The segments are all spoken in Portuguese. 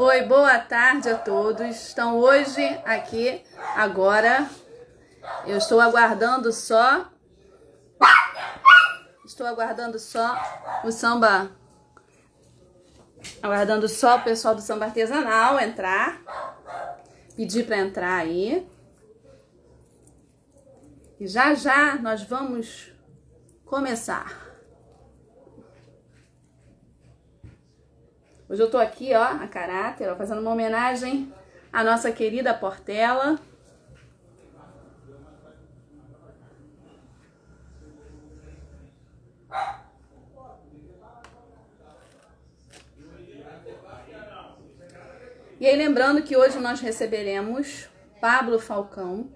Oi, boa tarde a todos. Então hoje aqui agora eu estou aguardando só Estou aguardando só o samba aguardando só o pessoal do samba artesanal entrar. Pedir para entrar aí. E já já nós vamos começar. Hoje eu tô aqui, ó, a caráter, ó, fazendo uma homenagem à nossa querida Portela. E aí, lembrando que hoje nós receberemos Pablo Falcão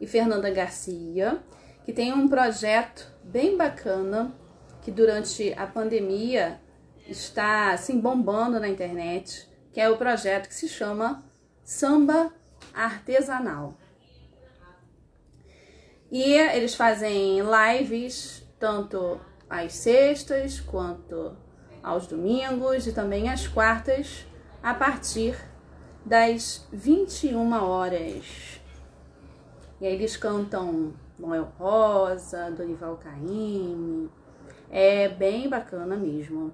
e Fernanda Garcia, que tem um projeto bem bacana que durante a pandemia está assim bombando na internet, que é o projeto que se chama Samba Artesanal. E eles fazem lives tanto às sextas quanto aos domingos e também às quartas a partir das 21 horas. E aí eles cantam Noel Rosa, Dorival Caymmi. É bem bacana mesmo.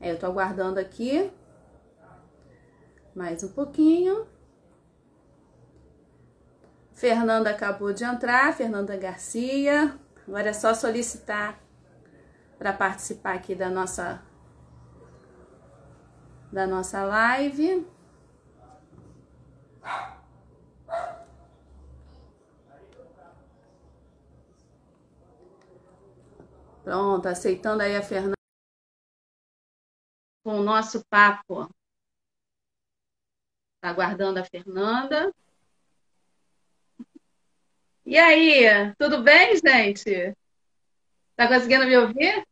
É, eu tô aguardando aqui mais um pouquinho. Fernanda acabou de entrar, Fernanda Garcia. Agora é só solicitar para participar aqui da nossa da nossa live. Pronto, aceitando aí a Fernanda com o nosso papo. Tá aguardando a Fernanda. E aí, tudo bem, gente? Tá conseguindo me ouvir?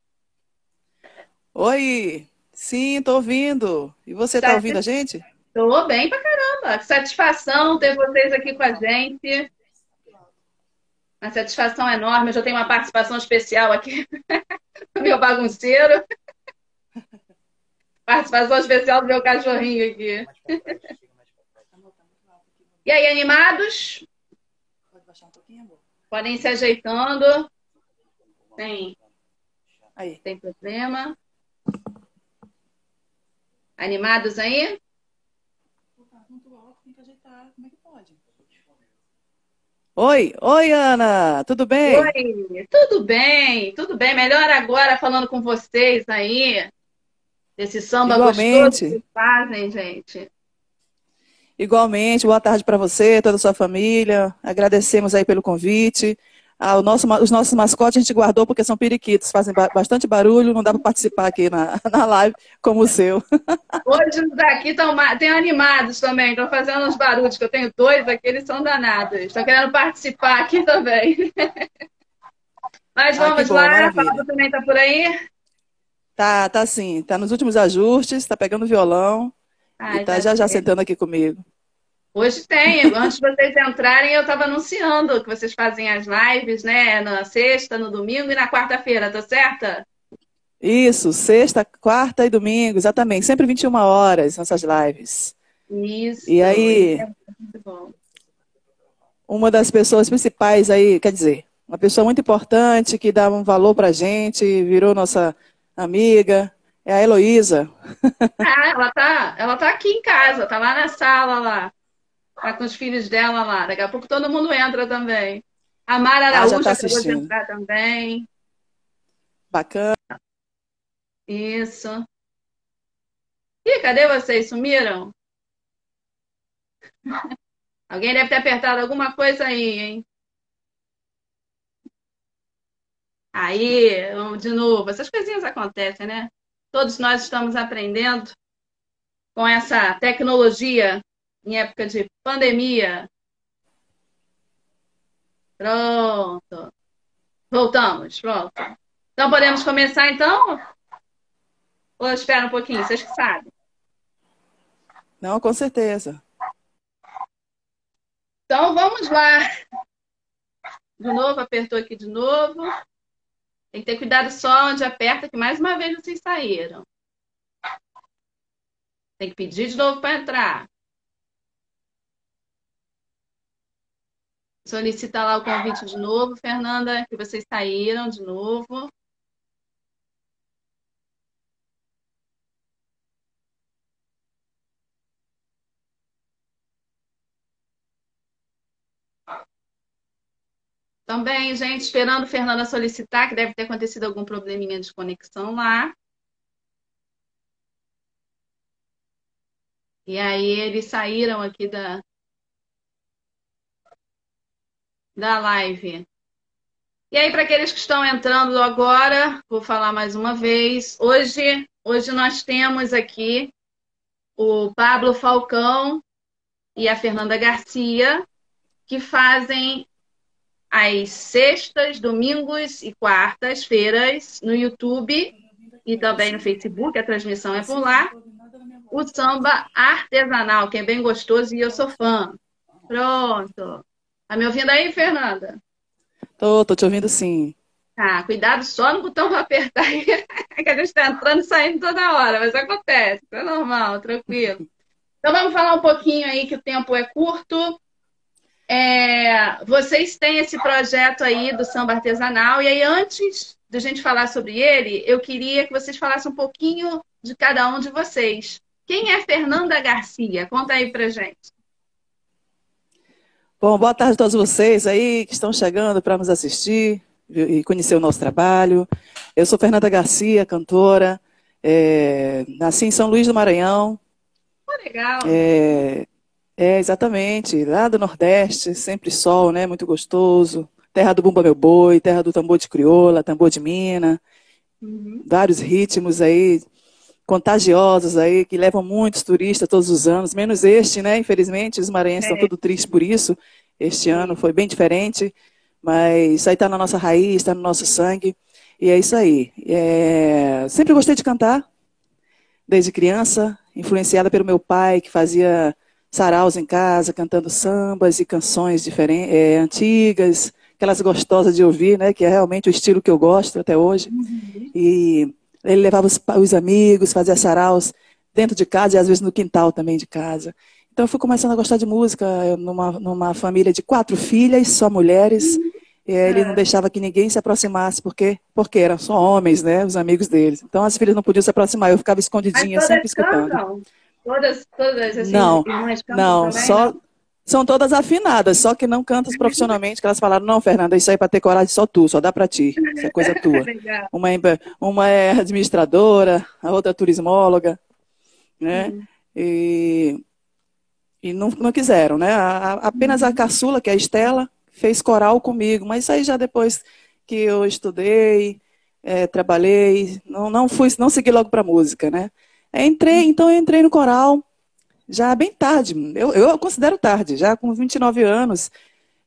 Oi, sim, tô ouvindo. E você tá, tá ouvindo a gente? Tô bem pra caramba. Satisfação ter vocês aqui com a gente. Uma satisfação enorme. Eu já tenho uma participação especial aqui meu bagunceiro. Participação especial do meu cachorrinho aqui. E aí, animados? Podem se ajeitando. Tem. Aí. Tem problema. Animados aí? Oi, oi Ana, tudo bem? Oi, tudo bem, tudo bem. Melhor agora falando com vocês aí. Desse samba Igualmente. gostoso que fazem, gente. Igualmente, boa tarde para você, toda a sua família. Agradecemos aí pelo convite. Ah, nosso, os nossos mascotes a gente guardou porque são periquitos, fazem bastante barulho, não dá para participar aqui na, na live como o seu. Hoje os daqui estão tem animados também, estão fazendo uns barulhos, que eu tenho dois aqui, eles são danados. Estão querendo participar aqui também. Mas vamos bom, lá, a Fábio também está por aí? Tá, tá sim. Tá nos últimos ajustes, tá pegando violão Ai, e tá já já sentando aqui comigo. Hoje tem. Antes de vocês entrarem, eu estava anunciando que vocês fazem as lives, né? Na sexta, no domingo e na quarta-feira, tá certa? Isso, sexta, quarta e domingo, exatamente. Sempre 21 horas nossas lives. Isso. E aí, é uma das pessoas principais aí, quer dizer, uma pessoa muito importante que dá um valor pra gente, virou nossa amiga, é a Heloísa. Ah, ela tá, ela tá aqui em casa, tá lá na sala lá. Tá com os filhos dela lá. Daqui a pouco todo mundo entra também. A Mara Araújo ah, tá acabou de entrar também. Bacana. Isso. Ih, cadê vocês? Sumiram? Alguém deve ter apertado alguma coisa aí, hein? Aí, de novo. Essas coisinhas acontecem, né? Todos nós estamos aprendendo com essa tecnologia em época de pandemia. Pronto. Voltamos, pronto. Então podemos começar então? Ou espera um pouquinho, vocês que sabem. Não, com certeza. Então vamos lá. De novo, apertou aqui de novo. Tem que ter cuidado só onde aperta, que mais uma vez vocês saíram. Tem que pedir de novo para entrar. Solicita lá o convite de novo, Fernanda, que vocês saíram de novo. Também, gente, esperando Fernanda solicitar, que deve ter acontecido algum probleminha de conexão lá. E aí eles saíram aqui da, da live. E aí, para aqueles que estão entrando agora, vou falar mais uma vez. Hoje, hoje nós temos aqui o Pablo Falcão e a Fernanda Garcia, que fazem às sextas, domingos e quartas-feiras no YouTube e também no Facebook, a transmissão é por lá. O samba artesanal, que é bem gostoso e eu sou fã. Pronto. Tá me ouvindo aí, Fernanda? Tô, tô te ouvindo sim. Tá, cuidado só no botão para apertar aí, que a gente está entrando e saindo toda hora, mas acontece, é normal, tranquilo. Então vamos falar um pouquinho aí que o tempo é curto. É, vocês têm esse projeto aí do samba artesanal, e aí antes de a gente falar sobre ele, eu queria que vocês falassem um pouquinho de cada um de vocês. Quem é Fernanda Garcia? Conta aí pra gente. Bom, boa tarde a todos vocês aí que estão chegando para nos assistir e conhecer o nosso trabalho. Eu sou Fernanda Garcia, cantora, é, nasci em São Luís do Maranhão. Oh, legal. É, é, exatamente, lá do Nordeste, sempre sol, né? Muito gostoso. Terra do Bumba Meu Boi, terra do tambor de crioula, tambor de mina. Uhum. Vários ritmos aí contagiosos aí, que levam muitos turistas todos os anos, menos este, né? Infelizmente, os maranhenses é. estão tudo tristes por isso. Este ano foi bem diferente, mas isso aí está na nossa raiz, está no nosso sangue. E é isso aí. É... Sempre gostei de cantar, desde criança, influenciada pelo meu pai, que fazia saraus em casa, cantando sambas e canções diferentes, é, antigas, aquelas gostosas de ouvir, né? Que é realmente o estilo que eu gosto até hoje. Uhum. E ele levava os, os, amigos, fazia saraus dentro de casa e às vezes no quintal também de casa. Então eu fui começando a gostar de música numa, numa família de quatro filhas, só mulheres. Uhum. ele é. não deixava que ninguém se aproximasse, porque, porque eram só homens, né? Os amigos deles. Então as filhas não podiam se aproximar, eu ficava escondidinha, sempre escutando. Cantam? Todas, todas assim, não, não, também, só são todas afinadas, só que não cantam profissionalmente, que elas falaram, não, Fernanda, isso aí para ter coragem só tu, só dá para ti, isso é coisa tua. uma, é, uma é administradora, a outra é turismóloga, né? Uhum. E, e não, não quiseram, né? A, apenas a uhum. caçula, que é a Estela, fez coral comigo, mas isso aí já depois que eu estudei, é, trabalhei, não, não fui, não segui logo para música, né? Entrei, então eu entrei no coral já bem tarde, eu, eu considero tarde, já com 29 anos.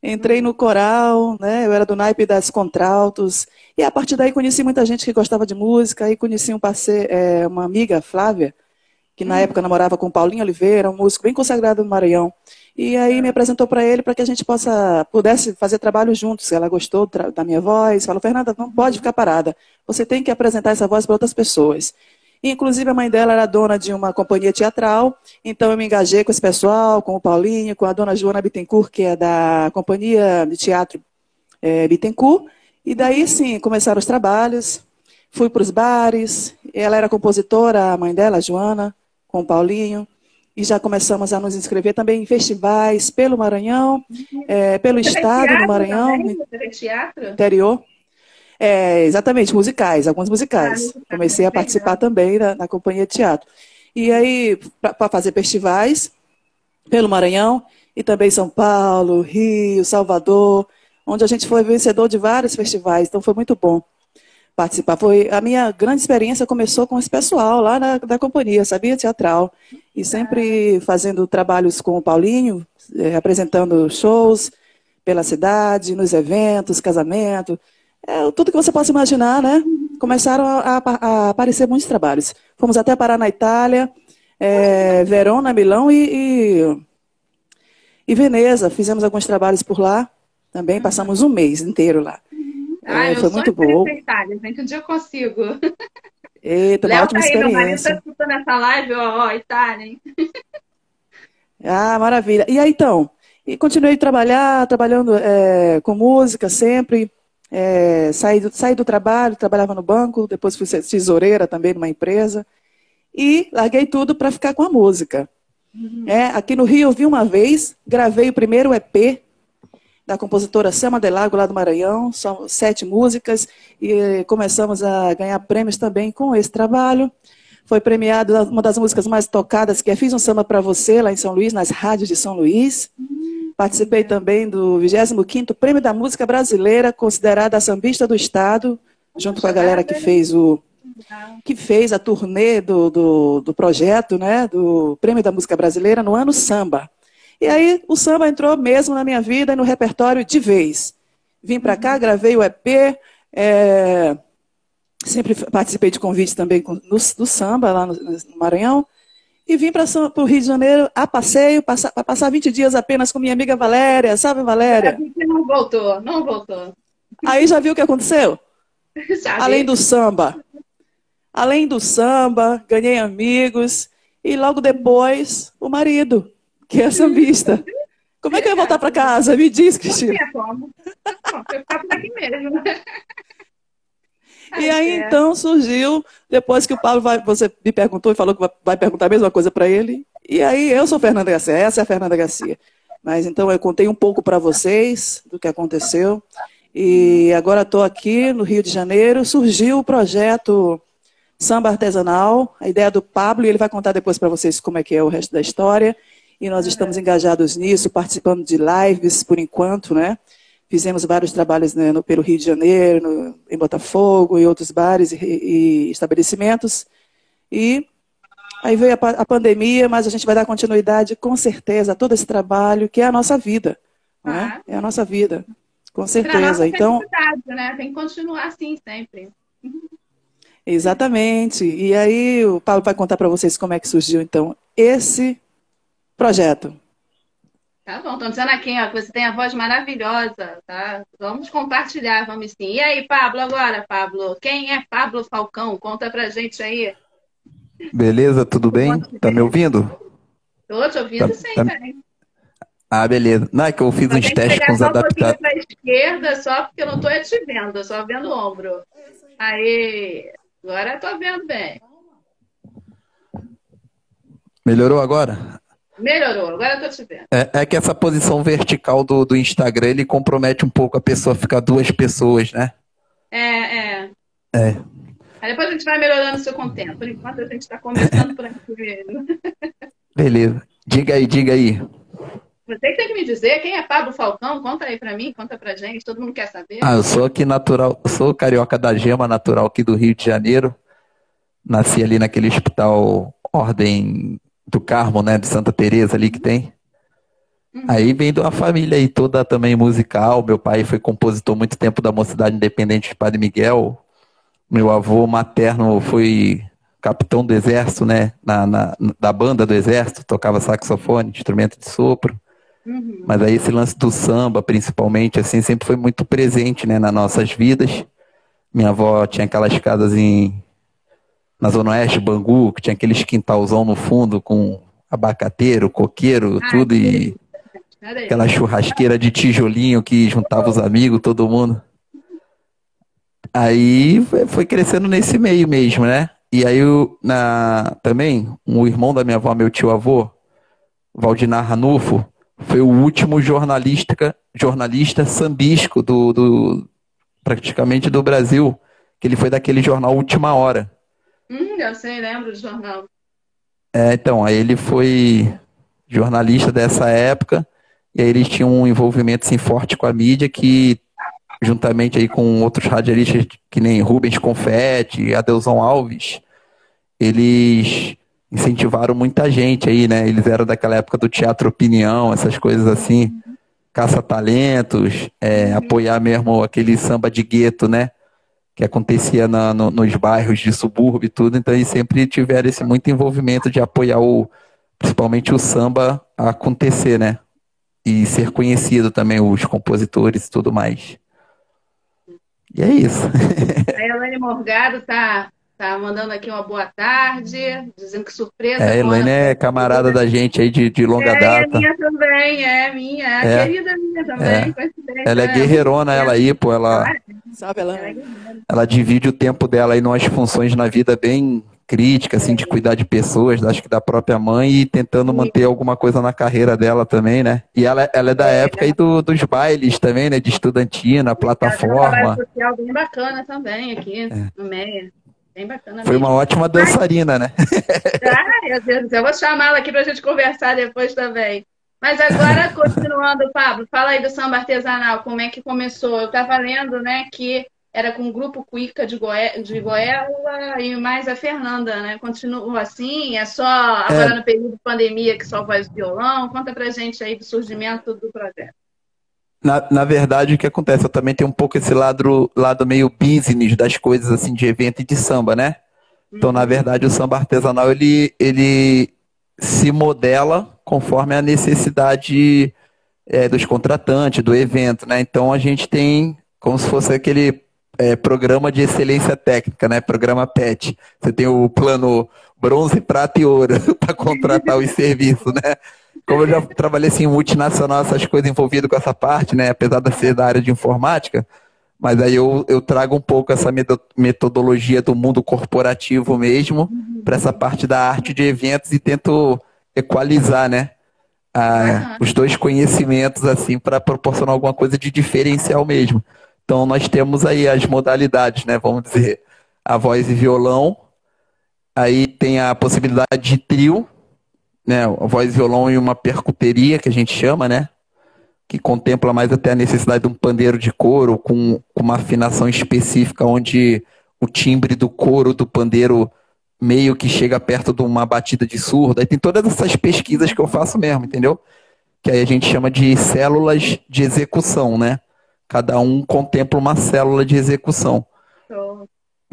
Entrei no coral, né? Eu era do naipe das contraltos. E a partir daí conheci muita gente que gostava de música. Aí conheci um parceiro, é, uma amiga, Flávia, que na hum. época namorava com Paulinho Oliveira, um músico bem consagrado no Maranhão. E aí me apresentou para ele para que a gente possa pudesse fazer trabalho juntos. Ela gostou da minha voz, falou: "Fernanda, não pode ficar parada. Você tem que apresentar essa voz para outras pessoas". Inclusive, a mãe dela era dona de uma companhia teatral, então eu me engajei com esse pessoal, com o Paulinho, com a dona Joana Bittencourt, que é da companhia de teatro é, Bittencourt. E daí, sim, começaram os trabalhos. Fui para os bares. Ela era compositora, a mãe dela, a Joana, com o Paulinho. E já começamos a nos inscrever também em festivais pelo Maranhão, é, pelo estado do Maranhão, também? teatro? interior. É, exatamente, musicais, alguns musicais. Ah, Comecei a participar também na, na, companhia de teatro. E aí, para fazer festivais pelo Maranhão, e também São Paulo, Rio, Salvador, onde a gente foi vencedor de vários festivais, então foi muito bom participar. Foi a minha grande experiência começou com esse pessoal lá na, da companhia, sabia teatral, e sempre fazendo trabalhos com o Paulinho, é, apresentando shows pela cidade, nos eventos, casamento, é, tudo que você possa imaginar, né? Começaram a, a, aparecer muitos trabalhos. Fomos até parar na Itália, é, Verona, Milão e, e, e, Veneza. Fizemos alguns trabalhos por lá também. Passamos um mês inteiro lá. Ah, é, foi muito bom. Itália, que um dia eu consigo. Eita, uma Léo ótima tá aí, meu marido experiência. tá escutando essa live, ó, ó, Itália, hein? Ah, maravilha. E aí, então, e continuei a trabalhar, trabalhando é, com música sempre. É, saí, do, saí do trabalho, trabalhava no banco, depois fui tesoureira também numa empresa. E larguei tudo para ficar com a música. É, aqui no Rio eu vi uma vez, gravei o primeiro EP da compositora Selma Delago, lá do Maranhão. São sete músicas e começamos a ganhar prêmios também com esse trabalho. Foi premiado uma das músicas mais tocadas, que é Fiz um Samba para Você, lá em São Luís, nas rádios de São Luís. Participei também do 25º Prêmio da Música Brasileira, considerada a sambista do Estado, junto com a galera que fez o que fez a turnê do, do, do projeto, né, do Prêmio da Música Brasileira no ano samba. E aí o samba entrou mesmo na minha vida e no repertório de vez. Vim para cá, gravei o EP, é, sempre participei de convites também no, do samba lá no, no Maranhão. E vim para o Rio de Janeiro a passeio, para passar 20 dias apenas com minha amiga Valéria. Sabe, Valéria? Não voltou, não voltou. Aí já viu o que aconteceu? Já Além vi. do samba. Além do samba, ganhei amigos. E logo depois, o marido, que é sambista. Como é que eu ia voltar para casa? Me diz, Não Cristina. tinha como. Não, eu ficava por aqui mesmo. E aí É. então surgiu, depois que o Paulo vai, você me perguntou e falou que vai- vai perguntar a mesma coisa para ele. E aí eu sou Fernanda Garcia, essa é a Fernanda Garcia. Mas então eu contei um pouco para vocês do que aconteceu. E agora estou aqui no Rio de Janeiro. Surgiu o projeto Samba Artesanal, a ideia do Pablo, e ele vai contar depois para vocês como é que é o resto da história. E nós estamos engajados nisso, participando de lives por enquanto, né? Fizemos vários trabalhos né, no, pelo Rio de Janeiro, no- em Botafogo e outros bares e, e estabelecimentos. E aí veio a, a pandemia, mas a gente vai dar continuidade com certeza a todo esse trabalho que é a nossa vida. Né? Ah. É a nossa vida, com certeza. Então, né? Tem que continuar assim sempre. exatamente. E aí o Paulo vai contar para vocês como é que surgiu então esse projeto. Tá bom, estão dizendo aqui, ó, que você tem a voz maravilhosa, tá? Vamos compartilhar, vamos sim. E aí, Pablo, agora, Pablo? Quem é Pablo Falcão? Conta pra gente aí. Beleza, tudo bem? Tá me ouvindo? Tô te ouvindo Tá- sim, tá-. Ah, beleza. Não, é que eu fiz uns testes com os só um esquerda, só porque eu não tô te vendo, só vendo o ombro. Aí, agora eu tô vendo bem. Melhorou agora? Melhorou, agora eu tô te vendo. É, é que essa posição vertical do, do Instagram, ele compromete um pouco a pessoa ficar duas pessoas, né? É, é. É. Aí depois a gente vai melhorando o tempo. Por enquanto a gente tá começando por aqui mesmo. Beleza. Diga aí, diga aí. Você que tem que me dizer quem é Pablo Falcão. Conta aí pra mim, conta pra gente. Todo mundo quer saber. Ah, eu sou aqui natural, sou carioca da Gema, natural aqui do Rio de Janeiro. Nasci ali naquele hospital Ordem do Carmo, né, de Santa Teresa ali que tem. Aí vem de uma família aí toda também musical. Meu pai foi compositor muito tempo da Mocidade Independente de Padre Miguel. Meu avô materno foi capitão do exército, né, na, na- da banda do exército, tocava saxofone, instrumento de sopro. Uhum. Mas aí esse lance do samba, principalmente, assim, sempre foi muito presente, né, nas nossas vidas. Minha avó tinha aquelas casas em na Zona Oeste, Bangu, que tinha aqueles quintalzão no fundo com abacateiro, coqueiro, Ah, tudo e aquela churrasqueira de tijolinho que juntava os amigos, todo mundo. Aí foi- crescendo nesse meio mesmo, né? E aí o- na, também, o irmão da minha avó, meu tio avô, Valdinar Ranulfo, foi o último jornalista, jornalista sambisco do, do praticamente do Brasil, que ele foi daquele jornal Última Hora. Hum, eu sei, lembro do jornal. É, então, aí ele foi jornalista dessa época, e aí eles tinham um envolvimento assim, forte com a mídia que, juntamente aí com outros radialistas que nem Rubens Confetti, Adelson Alves, eles incentivaram muita gente aí, né? Eles eram daquela época do teatro opinião, essas coisas assim, caça-talentos, é, apoiar mesmo aquele samba de gueto, né? Que acontecia na- no- nos bairros de subúrbio e tudo, então eles sempre tiveram esse muito envolvimento de apoiar o, principalmente o samba a acontecer, né? E ser conhecido também, os compositores e tudo mais. E é isso. A Elaine Morgado tá Tá mandando aqui uma boa tarde, dizendo que surpresa. É, Elaine é camarada da gente aí de, de longa é, data. É minha também, é minha, é. querida minha também. É. Ela é guerreirona, ela aí, pô, ela, Sabe, ela... ela divide o tempo dela aí umas funções na vida bem críticas, assim, de cuidar de pessoas, acho que da própria mãe e tentando manter alguma coisa na carreira dela também, né? E ela, ela é da época aí do, dos bailes também, né? De estudantina, plataforma. Ela tem um social bem bacana também aqui é. no Meia. Bem bacana. Foi mesmo. uma ótima dançarina, né? Ai, meu Deus do céu. Eu vou chamá-la aqui para a gente conversar depois também. Mas agora, continuando, Pablo, fala aí do samba artesanal, como é que começou? Eu estava lendo, né, que era com o grupo Cuica de, Goé de Goela e mais a Fernanda, né? Continua assim? É só agora é. no período de pandemia que só voz violão? Conta pra gente aí do surgimento do projeto. Na, na verdade, o que acontece? Eu também tenho um pouco esse lado, lado meio business das coisas, assim, de evento e de samba, né? Então, na verdade, o samba artesanal, ele, ele se modela conforme a necessidade é, dos contratantes, do evento, né? Então, a gente tem como se fosse aquele é, programa de excelência técnica, né? Programa PET. Você tem o plano bronze, prata e ouro para contratar os serviços, né? Como eu já trabalhei assim, em multinacional, essas coisas envolvidas com essa parte, né? Apesar de ser da área de informática, mas aí eu, eu trago um pouco essa metodologia do mundo corporativo mesmo para essa parte da arte de eventos e tento equalizar, né? Os dois conhecimentos assim para proporcionar alguma coisa de diferencial mesmo. Então nós temos aí as modalidades, né? Vamos dizer, a voz e violão. Aí tem a possibilidade de trio, né, voz, violão e uma percuteria, que a gente chama, né? Que contempla mais até a necessidade de um pandeiro de couro com, com uma afinação específica, onde o timbre do couro do pandeiro meio que chega perto de uma batida de surdo. Aí tem todas essas pesquisas que eu faço mesmo, entendeu? Que aí a gente chama de células de execução, né? Cada um contempla uma célula de execução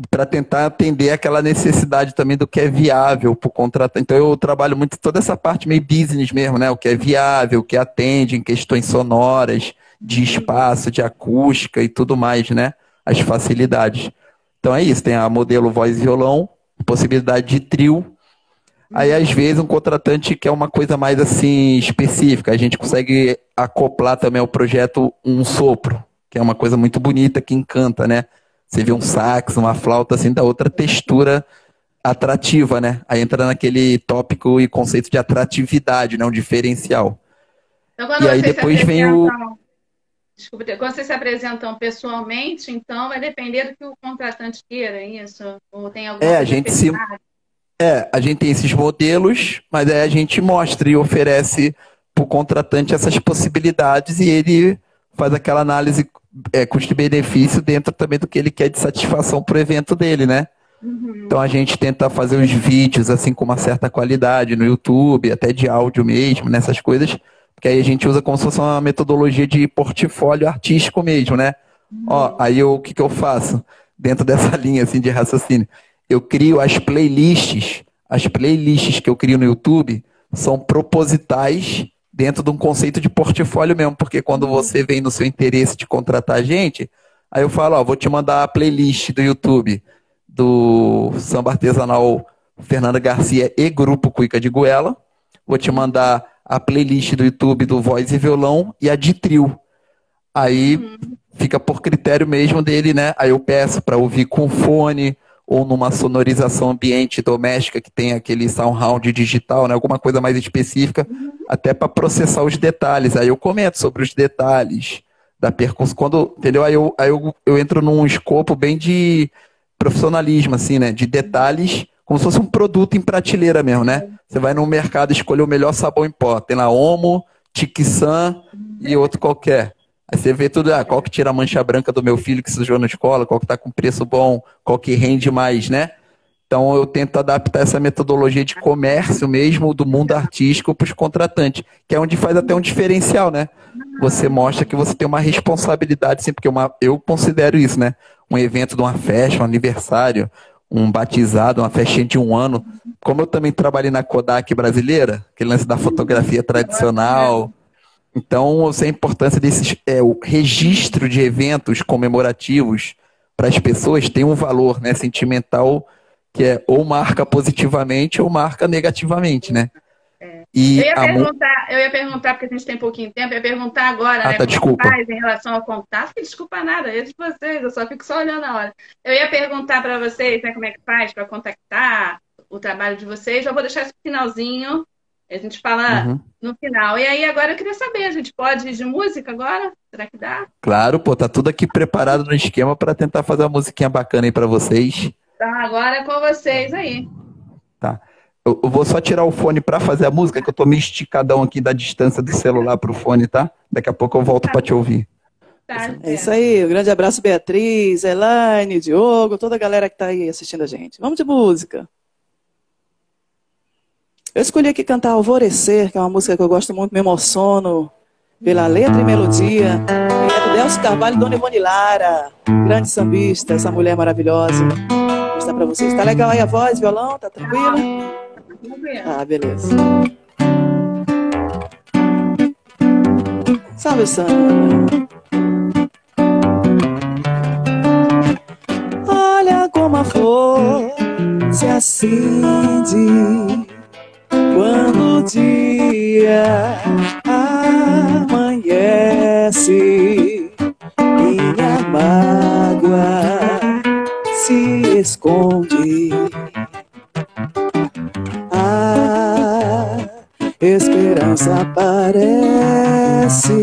para tentar atender aquela necessidade também do que é viável para o contratante. Então eu trabalho muito toda essa parte meio business mesmo, né? O que é viável, o que atende em questões sonoras, de espaço, de acústica e tudo mais, né? As facilidades. Então é isso, tem a modelo voz e violão, possibilidade de trio. Aí às vezes um contratante quer uma coisa mais assim específica, a gente consegue acoplar também ao projeto um sopro, que é uma coisa muito bonita que encanta, né? Você vê um sax, uma flauta, assim, da outra textura atrativa, né? Aí entra naquele tópico e conceito de atratividade, né? Um diferencial. Então, e aí depois vem o. Desculpa, quando vocês se apresentam pessoalmente, então vai depender do que o contratante queira, é isso? Ou tem alguma É, a gente se. É, a gente tem esses modelos, mas aí a gente mostra e oferece para o contratante essas possibilidades e ele faz aquela análise é, custo-benefício dentro também do que ele quer de satisfação para o evento dele, né? Uhum. Então a gente tenta fazer os vídeos assim com uma certa qualidade no YouTube, até de áudio mesmo, nessas coisas, porque aí a gente usa como se fosse uma metodologia de portfólio artístico mesmo, né? Uhum. Ó, aí o que, que eu faço dentro dessa linha assim de raciocínio? Eu crio as playlists, as playlists que eu crio no YouTube são propositais dentro de um conceito de portfólio mesmo, porque quando uhum. você vem no seu interesse de contratar gente, aí eu falo, ó, vou te mandar a playlist do YouTube do samba artesanal Fernanda Garcia e Grupo Cuica de Goela, vou te mandar a playlist do YouTube do Voz e Violão e a de trio. Aí uhum. fica por critério mesmo dele, né? Aí eu peço para ouvir com fone, ou numa sonorização ambiente doméstica que tem aquele surround digital, né? alguma coisa mais específica, até para processar os detalhes. Aí eu comento sobre os detalhes da percussão. Quando, entendeu? Aí, eu, aí eu, eu entro num escopo bem de profissionalismo, assim, né? De detalhes, como se fosse um produto em prateleira mesmo, né? Você vai no mercado escolher o melhor sabão em pó. Tem lá Omo, Tiquissan e outro qualquer. Aí você vê tudo, ah, qual que tira a mancha branca do meu filho que sujou na escola, qual que está com preço bom, qual que rende mais, né? Então eu tento adaptar essa metodologia de comércio mesmo do mundo artístico para os contratantes, que é onde faz até um diferencial, né? Você mostra que você tem uma responsabilidade, sim, porque uma, eu considero isso, né? Um evento de uma festa, um aniversário, um batizado, uma festinha de um ano. Como eu também trabalhei na Kodak brasileira, aquele lance da fotografia tradicional, então, eu sei a importância desse é, o registro de eventos comemorativos para as pessoas tem um valor né, sentimental que é ou marca positivamente ou marca negativamente, né? É. E eu, ia perguntar, eu ia perguntar, porque a gente tem pouquinho tempo, eu ia perguntar agora, ah, né? Tá, desculpa. faz em relação ao contato. Desculpa nada, eles vocês, eu só fico só olhando a hora. Eu ia perguntar para vocês, né, como é que faz para contactar o trabalho de vocês. Eu vou deixar esse finalzinho a gente fala uhum. no final. E aí, agora eu queria saber, a gente pode ir de música agora? Será que dá? Claro, pô, tá tudo aqui preparado no esquema para tentar fazer uma musiquinha bacana aí para vocês. Tá, agora é com vocês aí. Tá. Eu, eu vou só tirar o fone para fazer a música, que eu tô meio esticadão aqui da distância do celular pro fone, tá? Daqui a pouco eu volto tá. para te ouvir. Tá, é isso aí, um grande abraço, Beatriz, Elaine, Diogo, toda a galera que tá aí assistindo a gente. Vamos de música. Eu escolhi aqui cantar Alvorecer, que é uma música que eu gosto muito, me emociono pela letra e melodia. E é do Delcio Carvalho e Dona Ivone Lara, grande sambista, essa mulher maravilhosa. Vou mostrar pra vocês. Tá legal aí a voz, violão? Tá tranquilo? Ah, beleza. Salve, Sandra. Olha como a flor se acende quando o dia amanhece, minha mágoa se esconde. A esperança aparece.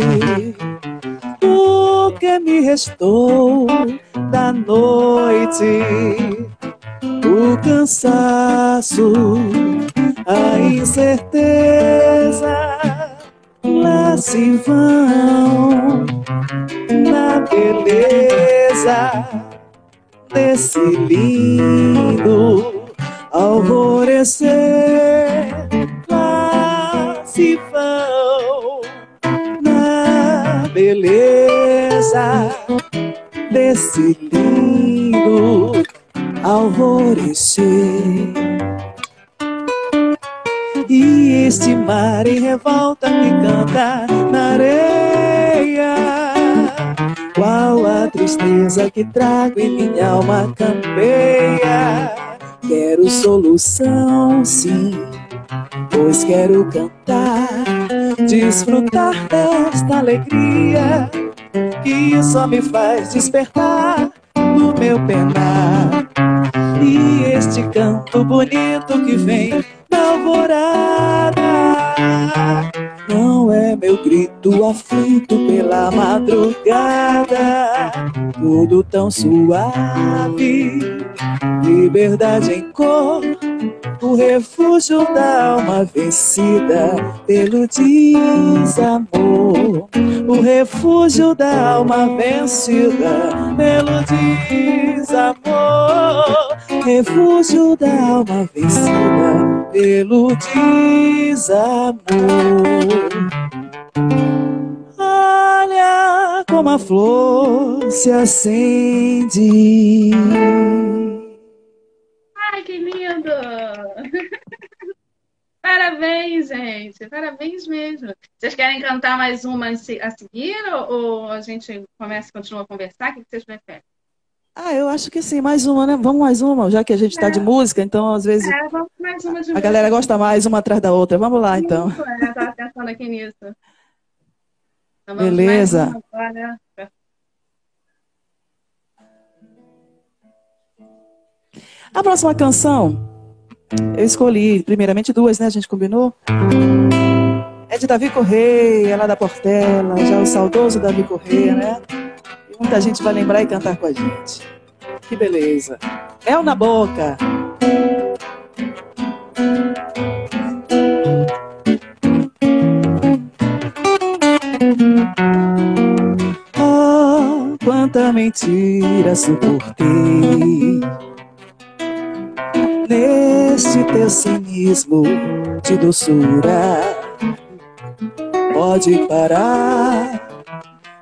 O que me restou da noite? O cansaço a incerteza lá se vão na beleza desse lindo alvorecer lá se vão na beleza desse lindo alvorecer este mar em revolta que canta na areia. Qual a tristeza que trago em minha alma campeia. Quero solução, sim, pois quero cantar, desfrutar desta alegria que só me faz despertar do meu penar. E este canto bonito que vem alvorada. Não é meu grito aflito pela madrugada, tudo tão suave, liberdade em cor, o refúgio da alma vencida pelo desamor, o refúgio da alma vencida pelo desamor, refúgio da alma vencida pelo desamor. Flor se acende. Ai, que lindo! Parabéns, gente. Parabéns mesmo. Vocês querem cantar mais uma a seguir ou a gente começa e continua a conversar? O que vocês preferem? Ah, eu acho que sim, mais uma, né? Vamos mais uma, já que a gente está é. de música, então às vezes é, vamos mais uma de a galera gosta mais uma atrás da outra. Vamos lá, então. Isso, é, estava pensando aqui nisso. Beleza. A próxima canção, eu escolhi primeiramente duas, né? A gente combinou. É de Davi Correia, lá da Portela, já o saudoso Davi Correia, né? Muita gente vai lembrar e cantar com a gente. Que beleza. Mel na boca. Quanta mentira suportei neste teu cinismo de doçura. Pode parar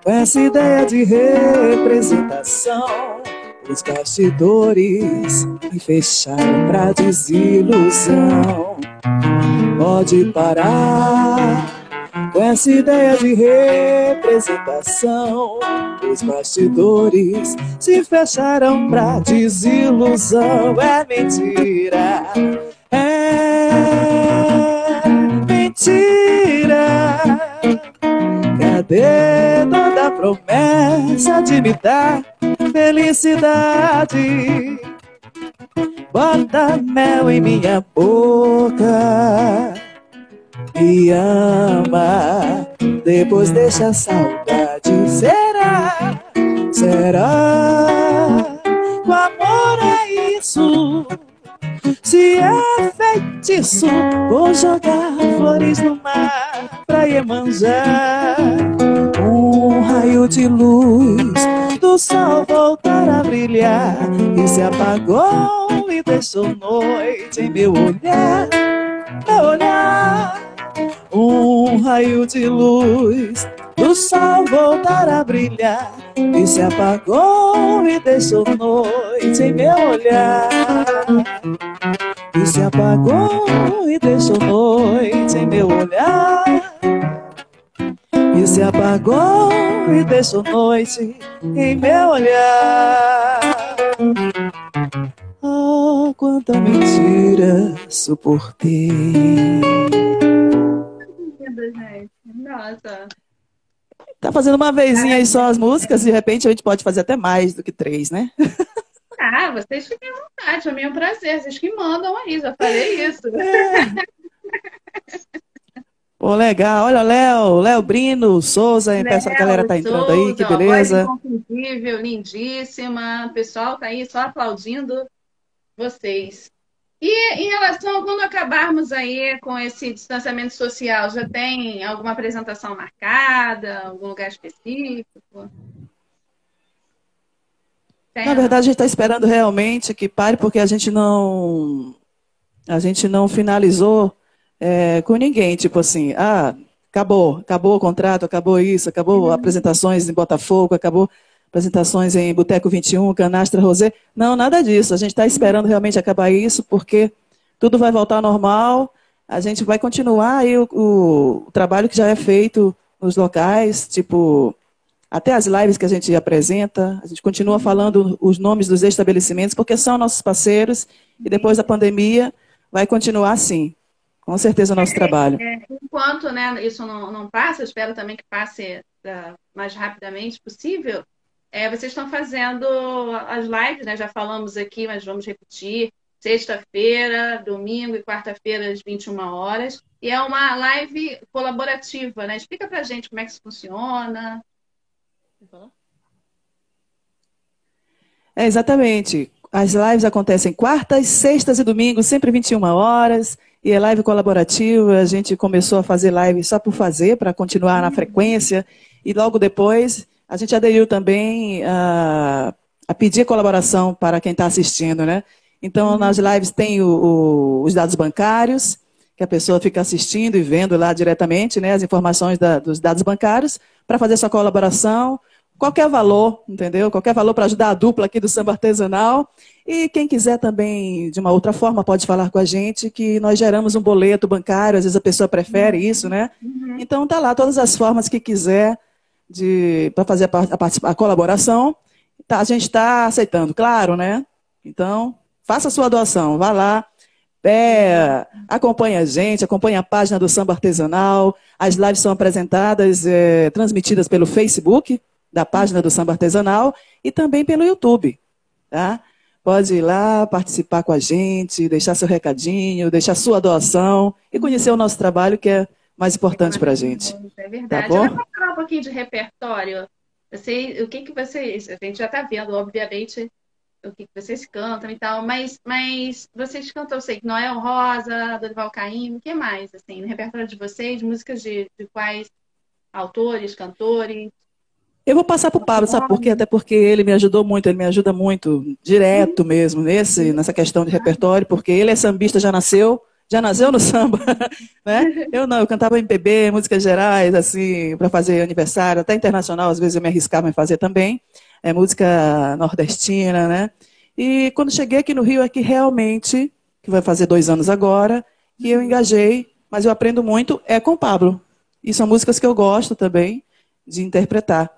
com essa ideia de representação, os bastidores me fecharam pra desilusão. Pode parar com essa ideia de representação, os bastidores se fecharam pra desilusão. É mentira, é mentira. Cadê toda a promessa de me dar felicidade? Bota mel em minha boca. Me ama, depois deixa a saudade. Será? Será? O amor é isso. Se é feitiço, vou jogar flores no mar pra Iemanjá. Um raio de luz do sol voltar a brilhar e se apagou e deixou noite em meu olhar, meu olhar. Um raio de luz do sol voltar a brilhar e se apagou e deixou noite em meu olhar. E se apagou e deixou noite em meu olhar. E se apagou e deixou noite em meu olhar. Oh, quanta mentira suportei. Nossa. Tá fazendo uma vezinha aí só as músicas, de repente a gente pode fazer até mais do que três, né? Ah, vocês fiquem à vontade, é meu prazer. Vocês que mandam aí, já falei isso. É. Pô, legal. Olha, Léo, Léo Brino, Souza, hein? Peço a galera tá entrando Souza, aí, que beleza. Inconfundível, lindíssima. O pessoal tá aí só aplaudindo vocês. E em relação a quando acabarmos aí com esse distanciamento social, já tem alguma apresentação marcada, algum lugar específico? Tem, Na verdade, a gente está esperando realmente que pare, porque a gente não a gente não finalizou é, com ninguém, tipo assim, ah, acabou, acabou o contrato, acabou isso, acabou Uhum. apresentações em Botafogo, acabou apresentações em Boteco 21, Canastra Rosé. Não, nada disso. A gente está esperando realmente acabar isso, porque tudo vai voltar ao normal. A gente vai continuar o, o- o trabalho que já é feito nos locais, tipo, até as lives que a gente apresenta, a gente continua falando os nomes dos estabelecimentos, porque são nossos parceiros, e depois da pandemia vai continuar assim. Com certeza o nosso trabalho. É, enquanto né, isso não, não passa, espero também que passe da- mais rapidamente possível, é, vocês estão fazendo as lives, né? Já falamos aqui, mas vamos repetir. Sexta-feira, domingo e quarta-feira, às 21 horas. E é uma live colaborativa, né? Explica pra gente como é que isso funciona. É, exatamente. As lives acontecem quartas, sextas e domingos, sempre 21 horas. E é live colaborativa. A gente começou a fazer live só por fazer, para continuar na frequência. E logo depois, a gente aderiu também a, a pedir colaboração para quem está assistindo, né? Então, nas lives tem o- o- os dados bancários, que a pessoa fica assistindo e vendo lá diretamente, né? As informações da- dos dados bancários, para fazer sua colaboração qualquer valor, entendeu? Qualquer valor para ajudar a dupla aqui do samba artesanal. E quem quiser também, de uma outra forma, pode falar com a gente, que nós geramos um boleto bancário, às vezes a pessoa prefere isso, né? Então tá lá todas as formas que quiser para fazer a, a a colaboração. Tá, a gente está aceitando, claro, né? Então, faça a sua doação, vá lá, é, acompanhe a gente, acompanhe a página do Samba Artesanal. As lives são apresentadas, é, transmitidas pelo Facebook, da página do Samba Artesanal, e também pelo YouTube. Tá? Pode ir lá, participar com a gente, deixar seu recadinho, deixar sua doação e conhecer o nosso trabalho, que é mais importante para a gente. É verdade. Tá bom? Vamos falar um pouquinho de repertório. Você, o que que vocês, a gente já está vendo, obviamente, o que que vocês cantam e tal, mas, mas vocês cantam, eu sei, que Noel Rosa, Dorival Caymmi, o que mais, assim, no repertório de vocês, músicas de, de quais autores, cantores? Eu vou passar para o Pablo, sabe por quê? Até porque ele me ajudou muito, ele me ajuda muito, direto mesmo, nesse, nessa questão de repertório, porque ele é sambista, já nasceu, já nasceu no samba, né? Eu não, eu cantava MPB, músicas gerais, assim, para fazer aniversário, até internacional, às vezes eu me arriscava em fazer também, é música nordestina, né? E quando cheguei aqui no Rio, é que realmente, que vai fazer dois anos agora, que eu engajei, mas eu aprendo muito, é com o Pablo. e são músicas que eu gosto também de interpretar.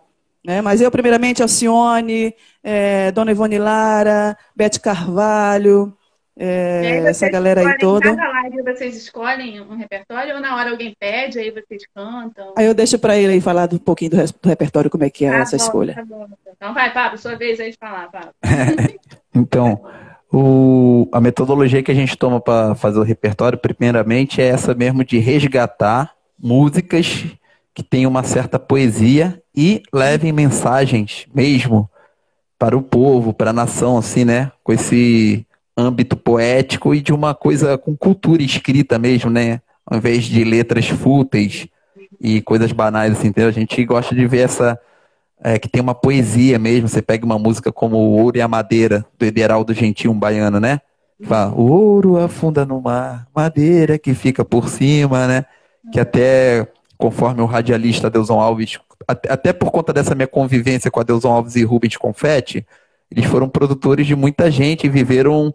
Né? Mas eu, primeiramente, Alcione, é, Dona Ivone Lara, Bete Carvalho, é, essa galera aí toda. Cada live vocês escolhem um repertório ou na hora alguém pede, aí vocês cantam? Aí eu deixo para ele aí falar um pouquinho do, do, repertório, como é que é tá essa bom, escolha. Tá bom. Então vai, Pablo, sua vez aí de falar, Pablo. então, o, a metodologia que a gente toma para fazer o repertório, primeiramente, é essa mesmo de resgatar músicas que tenham uma certa poesia e levem mensagens mesmo para o povo, para a nação, assim, né? Com esse âmbito poético e de uma coisa com cultura escrita mesmo, né? Ao invés de letras fúteis e coisas banais, assim, entendeu? A gente gosta de ver essa. É, que tem uma poesia mesmo. Você pega uma música como O Ouro e a Madeira, do Ederaldo Gentil, um baiano, né? Fala, o ouro afunda no mar, madeira que fica por cima, né? Que até, conforme o radialista Deusão Alves, até por conta dessa minha convivência com a Deusão Alves e Rubens Confetti, eles foram produtores de muita gente e viveram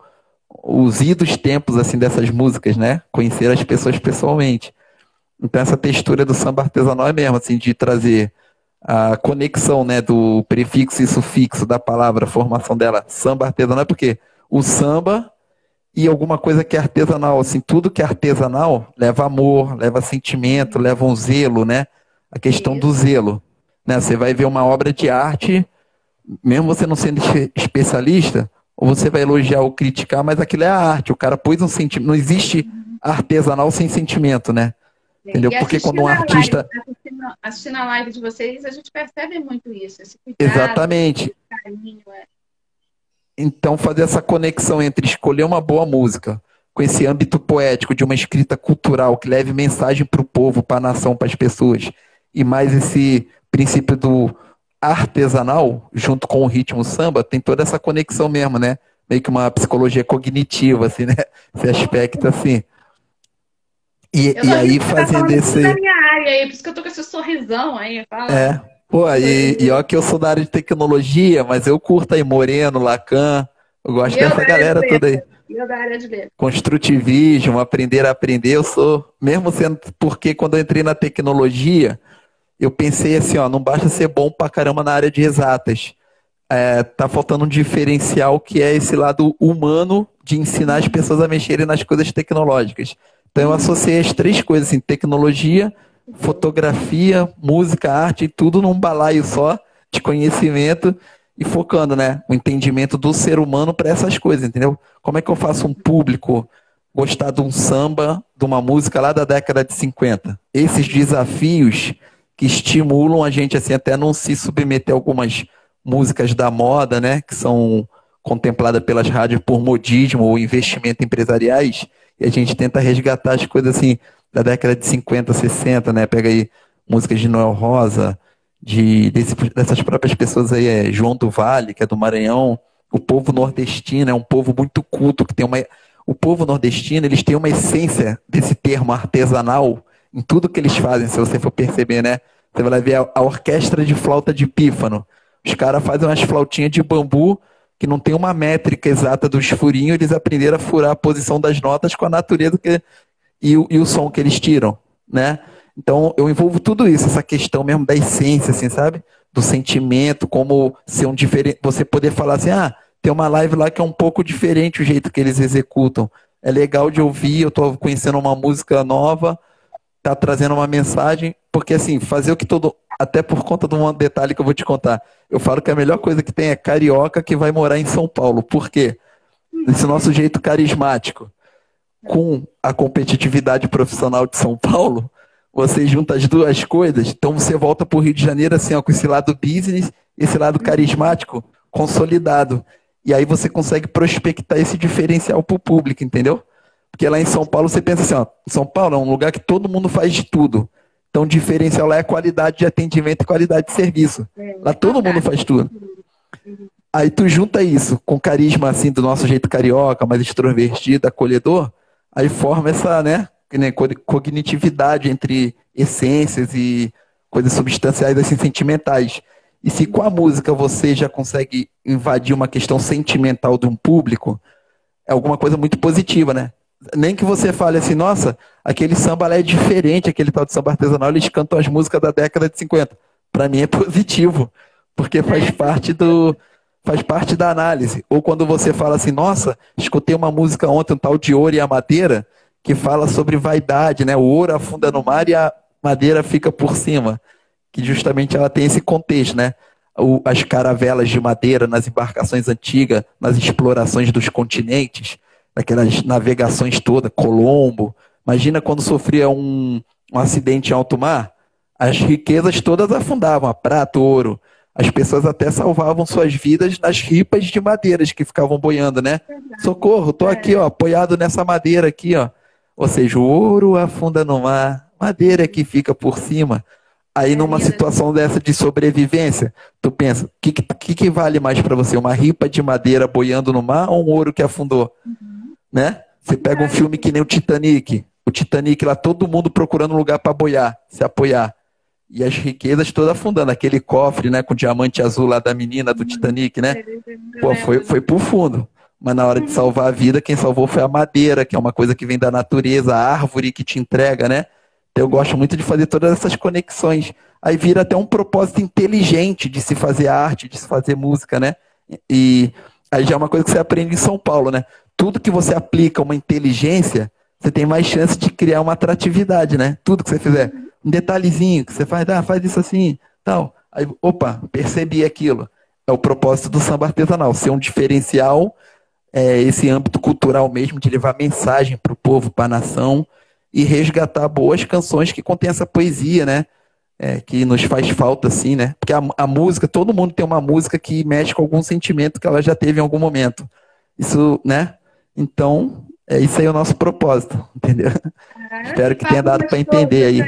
os idos tempos assim dessas músicas, né? Conhecer as pessoas pessoalmente. Então essa textura do samba artesanal é mesmo assim de trazer a conexão, né, do prefixo e sufixo da palavra, a formação dela, samba artesanal, porque o samba e alguma coisa que é artesanal, assim, tudo que é artesanal leva amor, leva sentimento, leva um zelo, né? A questão do zelo, né? Você vai ver uma obra de arte mesmo você não sendo especialista, ou você vai elogiar ou criticar, mas aquilo é a arte. O cara pôs um sentimento. Não existe artesanal sem sentimento, né? Entendeu? Porque quando um artista. Live, assistindo, assistindo, a live de vocês, a gente percebe muito isso. Esse cuidado, Exatamente. Carinho, é. Então, fazer essa conexão entre escolher uma boa música com esse âmbito poético de uma escrita cultural que leve mensagem para o povo, para a nação, para as pessoas, e mais esse princípio do artesanal, junto com o ritmo samba, tem toda essa conexão mesmo, né? Meio que uma psicologia cognitiva, assim, né? Esse aspecto, assim. E, e aí fazendo esse. Da minha área aí, por isso que eu tô com esse sorrisão aí, fala. É. Pô, e, e ó que eu sou da área de tecnologia, mas eu curto aí Moreno, Lacan, eu gosto eu dessa galera de toda aí. Eu da área de. Construtivismo, aprender a aprender, eu sou, mesmo sendo, porque quando eu entrei na tecnologia, eu pensei assim, ó, não basta ser bom pra caramba na área de exatas. É, tá faltando um diferencial que é esse lado humano de ensinar as pessoas a mexerem nas coisas tecnológicas. Então eu associei as três coisas, assim, tecnologia, fotografia, música, arte, tudo num balaio só de conhecimento e focando, né, o entendimento do ser humano para essas coisas, entendeu? Como é que eu faço um público gostar de um samba, de uma música lá da década de 50? Esses desafios que estimulam a gente assim até não se submeter a algumas músicas da moda, né, que são contempladas pelas rádios por modismo ou investimento empresariais, e a gente tenta resgatar as coisas assim da década de 50, 60, né? Pega aí músicas de Noel Rosa, de desse, dessas próprias pessoas aí, é João do Vale, que é do Maranhão, o povo nordestino é um povo muito culto, que tem uma o povo nordestino, eles têm uma essência desse termo artesanal em tudo que eles fazem, se você for perceber, né? Você vai ver a, a orquestra de flauta de pífano. Os caras fazem umas flautinhas de bambu que não tem uma métrica exata dos furinhos, eles aprenderam a furar a posição das notas com a natureza que, e, o, e o som que eles tiram, né? Então eu envolvo tudo isso, essa questão mesmo da essência, assim, sabe? Do sentimento, como ser um diferente. Você poder falar assim, ah, tem uma live lá que é um pouco diferente o jeito que eles executam. É legal de ouvir, eu estou conhecendo uma música nova, tá trazendo uma mensagem, porque assim, fazer o que todo. Até por conta de um detalhe que eu vou te contar. Eu falo que a melhor coisa que tem é carioca que vai morar em São Paulo. Por quê? Esse nosso jeito carismático com a competitividade profissional de São Paulo, você junta as duas coisas, então você volta para o Rio de Janeiro assim, ó, com esse lado business, esse lado carismático consolidado. E aí você consegue prospectar esse diferencial para o público, entendeu? Porque lá em São Paulo você pensa assim, ó, São Paulo é um lugar que todo mundo faz de tudo. Então o diferencial lá é qualidade de atendimento e qualidade de serviço. Lá todo mundo faz tudo. Aí tu junta isso com carisma assim do nosso jeito carioca, mais extrovertido, acolhedor, aí forma essa, né, né cognitividade entre essências e coisas substanciais assim sentimentais. E se com a música você já consegue invadir uma questão sentimental de um público, é alguma coisa muito positiva, né? Nem que você fale assim, nossa, aquele samba é diferente, aquele tal de samba artesanal, eles cantam as músicas da década de 50. Para mim é positivo, porque faz é. parte do faz parte da análise. Ou quando você fala assim, nossa, escutei uma música ontem, um tal de Ouro e a Madeira, que fala sobre vaidade, né? O ouro afunda no mar e a madeira fica por cima. Que justamente ela tem esse contexto, né? O, as caravelas de madeira nas embarcações antigas, nas explorações dos continentes, aquelas navegações todas, Colombo. Imagina quando sofria um, um acidente em alto mar, as riquezas todas afundavam, a prata, ouro. As pessoas até salvavam suas vidas nas ripas de madeiras que ficavam boiando, né? Socorro, tô aqui, ó, apoiado nessa madeira aqui, ó. Ou seja, o ouro afunda no mar, madeira que fica por cima. Aí numa situação dessa de sobrevivência, tu pensa, o que, que, que, vale mais para você? Uma ripa de madeira boiando no mar ou um ouro que afundou? Uhum né? Você pega um filme que nem o Titanic. O Titanic lá, todo mundo procurando um lugar para boiar, se apoiar. E as riquezas todas afundando. Aquele cofre, né, com o diamante azul lá da menina do Titanic, né? Pô, foi, foi pro fundo. Mas na hora de salvar a vida, quem salvou foi a madeira, que é uma coisa que vem da natureza, a árvore que te entrega, né? Então, eu gosto muito de fazer todas essas conexões. Aí vira até um propósito inteligente de se fazer arte, de se fazer música, né? E aí já é uma coisa que você aprende em São Paulo, né? Tudo que você aplica uma inteligência, você tem mais chance de criar uma atratividade, né? Tudo que você fizer. Um detalhezinho que você faz, ah, faz isso assim, tal. Aí, opa, percebi aquilo. É o propósito do samba artesanal, ser um diferencial, é, esse âmbito cultural mesmo, de levar mensagem para o povo, para a nação e resgatar boas canções que contêm essa poesia, né? É, que nos faz falta, assim, né? Porque a, a música, todo mundo tem uma música que mexe com algum sentimento que ela já teve em algum momento. Isso, né? Então, é isso aí é o nosso propósito, entendeu? É, Espero que tenha dado para entender aí.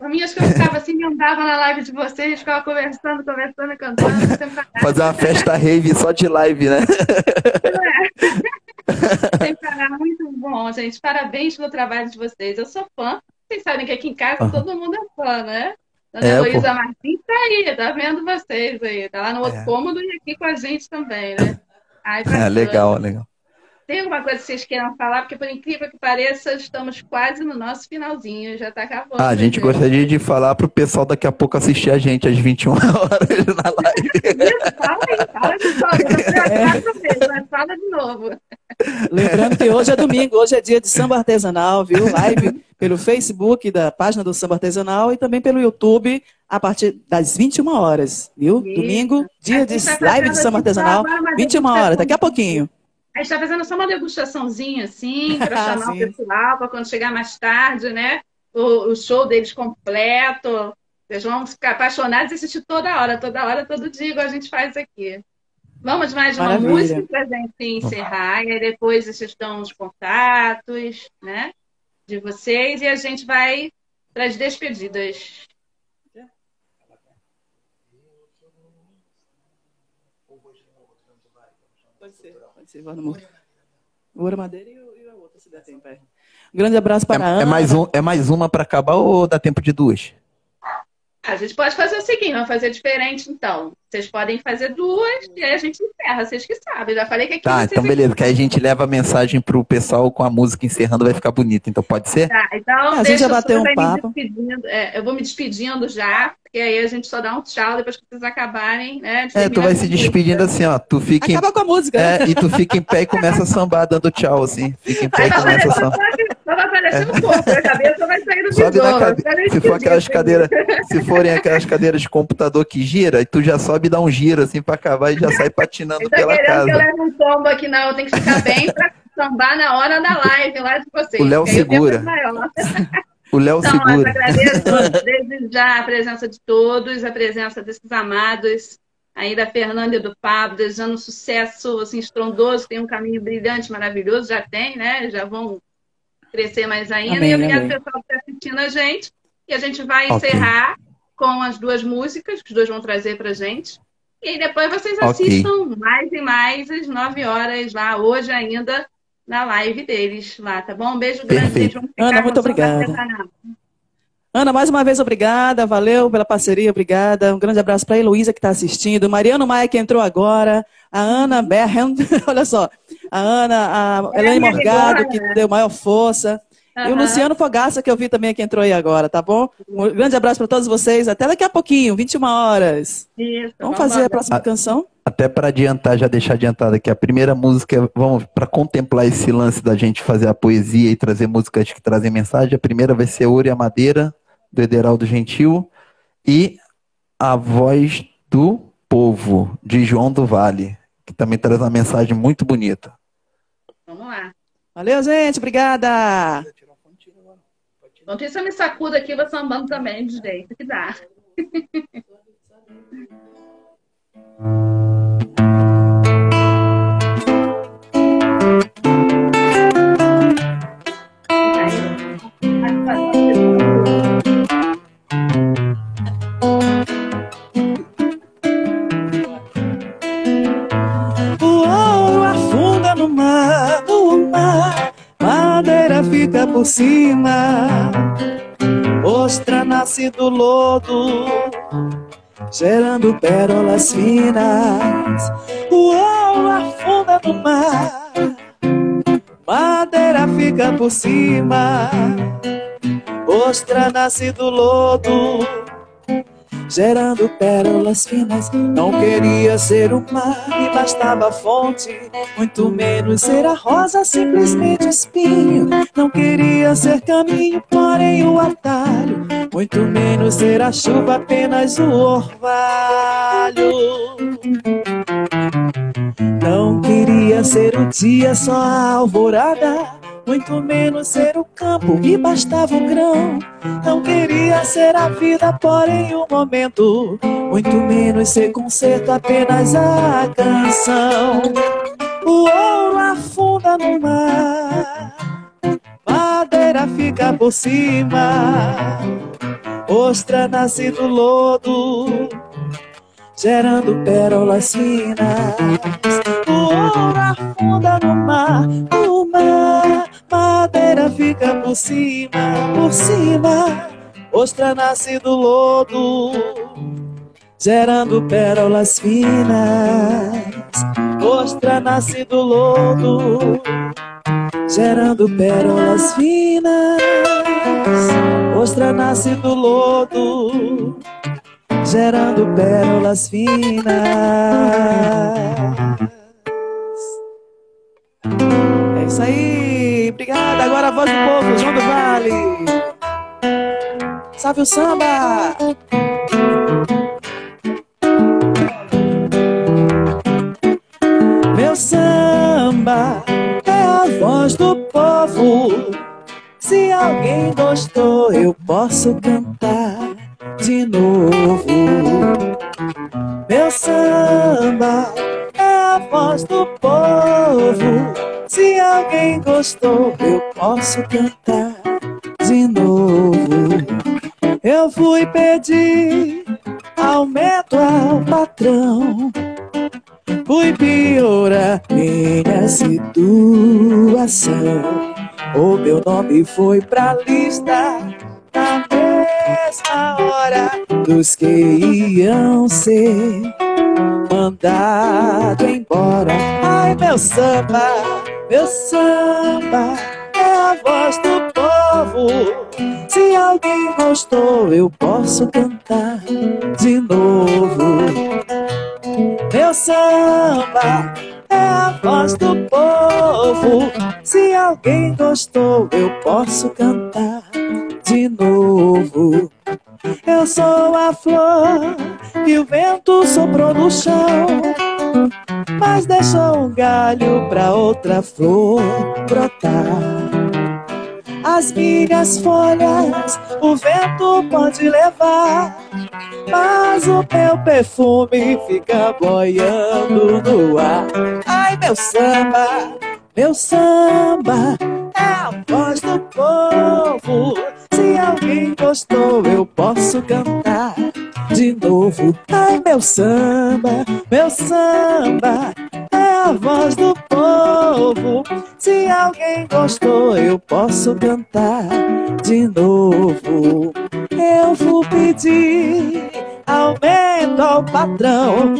A minha acho que eu ficava assim, eu andava na live de vocês, ficava conversando, conversando, cantando. Fazer uma festa rave só de live, né? É. Sem parar, muito bom, gente. Parabéns pelo trabalho de vocês. Eu sou fã. Vocês sabem que aqui em casa uhum. todo mundo é fã, né? Dona é, Luísa Martins tá aí, tá vendo vocês aí. Tá lá no outro é. cômodo e aqui com a gente também, né? Ai, é, legal, legal. Tem alguma coisa que vocês queiram falar? Porque, por incrível que pareça, estamos quase no nosso finalzinho, já está acabando. Ah, a gente né, gostaria de falar para o pessoal daqui a pouco assistir a gente às 21 horas na live. Isso, fala aí, fala de novo. Eu mas fala de novo. Lembrando que hoje é domingo, hoje é dia de samba artesanal, viu? Live pelo Facebook da página do Samba Artesanal e também pelo YouTube a partir das 21 horas, viu? Isso. Domingo, dia de live de samba artesanal, 21 horas, daqui a pouquinho. A gente está fazendo só uma degustaçãozinha, assim, para chamar o pessoal, para quando chegar mais tarde, né? O, o, show deles completo. Vocês vão ficar apaixonados e assistir toda hora, toda hora, todo dia, igual a gente faz aqui. Vamos mais uma Maravilha. música para a gente encerrar, e aí depois vocês dão os contatos, né? De vocês, e a gente vai para as despedidas. Silvano Moura. Moura Madeira e, e a outra, se der tempo. É. Um grande abraço para é, a Ana. É mais, um, é mais uma para acabar ou dá tempo de duas? A gente pode fazer o seguinte, vamos fazer diferente então. Vocês podem fazer duas e aí a gente encerra, vocês que sabem. Já falei que aqui Tá, então beleza, que aí a gente leva a mensagem pro pessoal com a música encerrando, vai ficar bonito. Então pode ser? Tá, então a gente já bateu um papo. É, eu vou me despedindo já, porque aí a gente só dá um tchau depois que vocês acabarem, né? é, tu vai se despedindo assim, ó. Tu fica Acaba em... com a música. É, e tu fica em pé e começa a sambar dando tchau, assim. Fica em pé e começa a sambar. Só vai aparecendo um pouco, a cabeça vai sair do Sobe na cabe... Se for aquelas cadeiras, se forem aquelas cadeiras de computador que gira, e tu já sobe e dá um giro assim pra acabar e já sai patinando tá pela casa. que eu leve um tombo aqui, não. Eu tenho que ficar bem pra sambar na hora da live lá de vocês. O Léo segura. O Léo então, segura. Eu agradeço desde já a presença de todos, a presença desses amados, aí da Fernanda e do Pablo, desejando sucesso assim, estrondoso, tem um caminho brilhante, maravilhoso, já tem, né? Já vão crescer mais ainda. Amém, e obrigado pessoal por estar assistindo a gente. E a gente vai okay. encerrar com as duas músicas que os dois vão trazer pra gente. E aí depois vocês assistam okay. mais e mais às 9 horas lá, hoje ainda, na live deles lá, tá bom? Um beijo grande. Ana, muito obrigada. Ana, mais uma vez, obrigada, valeu pela parceria, obrigada. Um grande abraço para a Heloísa que está assistindo, Mariano Maia que entrou agora, a Ana Berren, olha só, a Ana, a Helene Morgado que deu maior força. Uhum. E o Luciano Fogaça, que eu vi também que entrou aí agora, tá bom? Um grande abraço para todos vocês. Até daqui a pouquinho, 21 horas. Isso, vamos, vamos fazer a próxima a, canção? Até para adiantar, já deixar adiantado aqui, a primeira música, vamos para contemplar esse lance da gente fazer a poesia e trazer músicas que trazem mensagem. A primeira vai ser Ouro e a Madeira, do Ederaldo Gentil, e A Voz do Povo, de João do Vale, que também traz uma mensagem muito bonita. Vamos lá. Valeu, gente. Obrigada. Enquanto isso, eu me sacudo aqui, vou sambando também, de jeito que dá. por cima, ostra nasce do lodo, gerando pérolas finas. Ouro afunda no mar, madeira fica por cima, ostra nasce do lodo gerando pérolas finas. Não queria ser o mar e bastava a fonte, muito menos ser a rosa, simplesmente espinho. Não queria ser caminho, porém o atalho, muito menos ser a chuva, apenas o orvalho. Não queria ser o dia, só a alvorada muito menos ser o campo e bastava o grão. Não queria ser a vida, porém o momento, muito menos ser concerto, apenas a canção. O ouro afunda no mar, madeira fica por cima, ostra nasce do lodo gerando pérolas finas. Ouro afunda no mar, o mar, madeira fica por cima, por cima. Ostra nasce do lodo, gerando pérolas finas. Ostra nasce do lodo, gerando pérolas finas. Ostra nasce do lodo gerando pérolas finas. Isso aí, obrigada. Agora a voz do povo, João do Vale. Salve o samba! Meu samba é a voz do povo. Se alguém gostou, eu posso cantar de novo. Meu samba é a voz do povo. Se alguém gostou, eu posso cantar de novo. Eu fui pedir aumento ao patrão. Fui piorar minha situação. O meu nome foi pra lista da mesma hora dos que iam ser mandado embora. Ai, meu samba, meu samba é a voz do povo. Se alguém gostou, eu posso cantar de novo. Meu samba é a voz do povo. Se alguém gostou, eu posso cantar de novo. Eu sou a flor que o vento soprou no chão, mas deixou um galho pra outra flor brotar. As minhas folhas o vento pode levar, mas o meu perfume fica boiando no ar. Ai, meu samba, meu samba é a voz do povo alguém gostou, eu posso cantar de novo. Ai, meu samba, meu samba é a voz do povo. Se alguém gostou, eu posso cantar de novo. Eu vou pedir aumento ao patrão.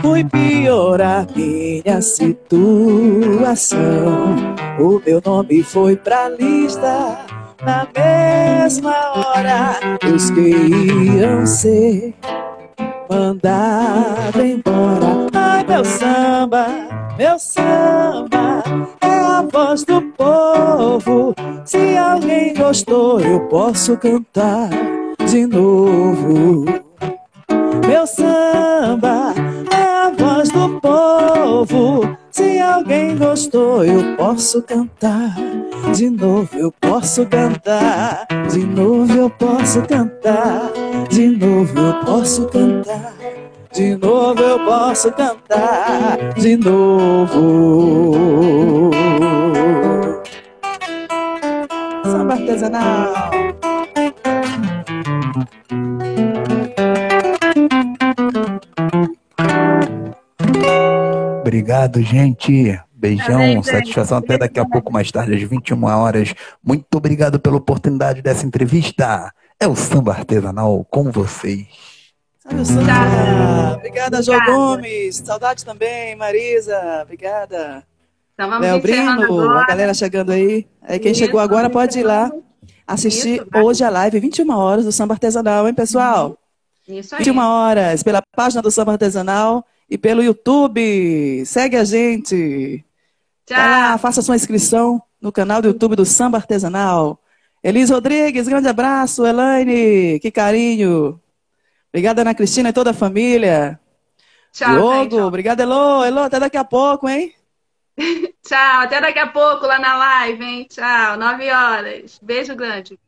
Fui piorar minha situação. O meu nome foi pra lista na mesma hora. Os que iam ser mandados embora. Ai, meu samba, meu samba é a voz do povo. Se alguém gostou, eu posso cantar de novo. Meu samba é a voz do povo. Alguém gostou, eu posso cantar. De novo eu posso cantar. De novo eu posso cantar. De novo eu posso cantar. De novo eu posso cantar. De novo. Samba artesanal. Obrigado, gente. Beijão, satisfação até daqui a pouco mais tarde, às 21 horas. Muito obrigado pela oportunidade dessa entrevista. É o Samba Artesanal com vocês. Salve. Obrigada, João Gomes. Saudade também, Marisa. Obrigada. Então Léo Brino, agora. a galera chegando aí. aí quem Isso, chegou agora pode ir lá assistir Isso, hoje a live, 21 horas do Samba Artesanal, hein, pessoal? Isso aí. 21 horas, pela página do Samba Artesanal e pelo YouTube. Segue a gente. Vai lá, Tchau. faça sua inscrição no canal do YouTube do Samba Artesanal. Elis Rodrigues, grande abraço. Elaine, que carinho. Obrigada, Ana Cristina e toda a família. Tchau, Diogo, gente. obrigada, Elô. Elô, até daqui a pouco, hein? Tchau. Até daqui a pouco lá na live, hein? Tchau. Nove horas. Beijo grande.